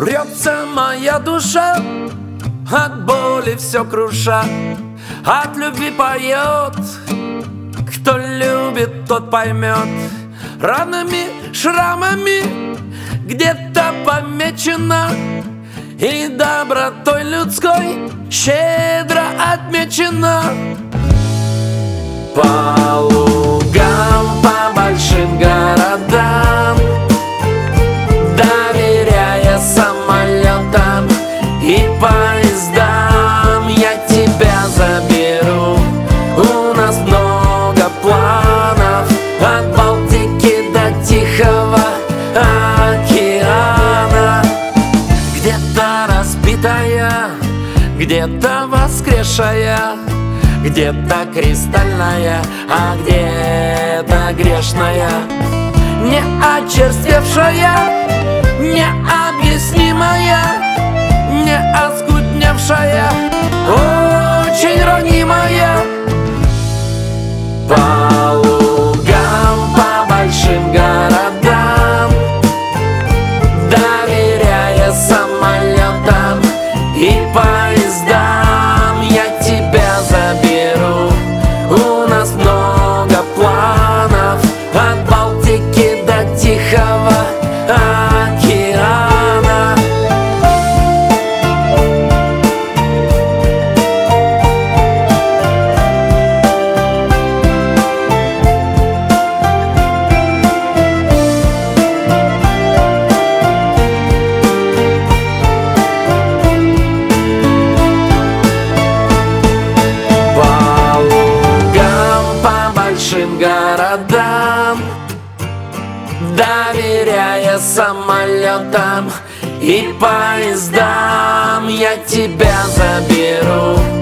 Рвется моя душа От боли все круша От любви поет. Кто любит, тот поймет Ранами, шрамами Где-то помечено. И добротой людской Щедро отмечено. По где-то воскресшая где-то кристальная, а где-то грешная. Не очерствевшая, необъяснимая Не оскудневшая, Тихого океана. По лугам, по большим городам Доверяя самолетам и поездам Я тебя заберу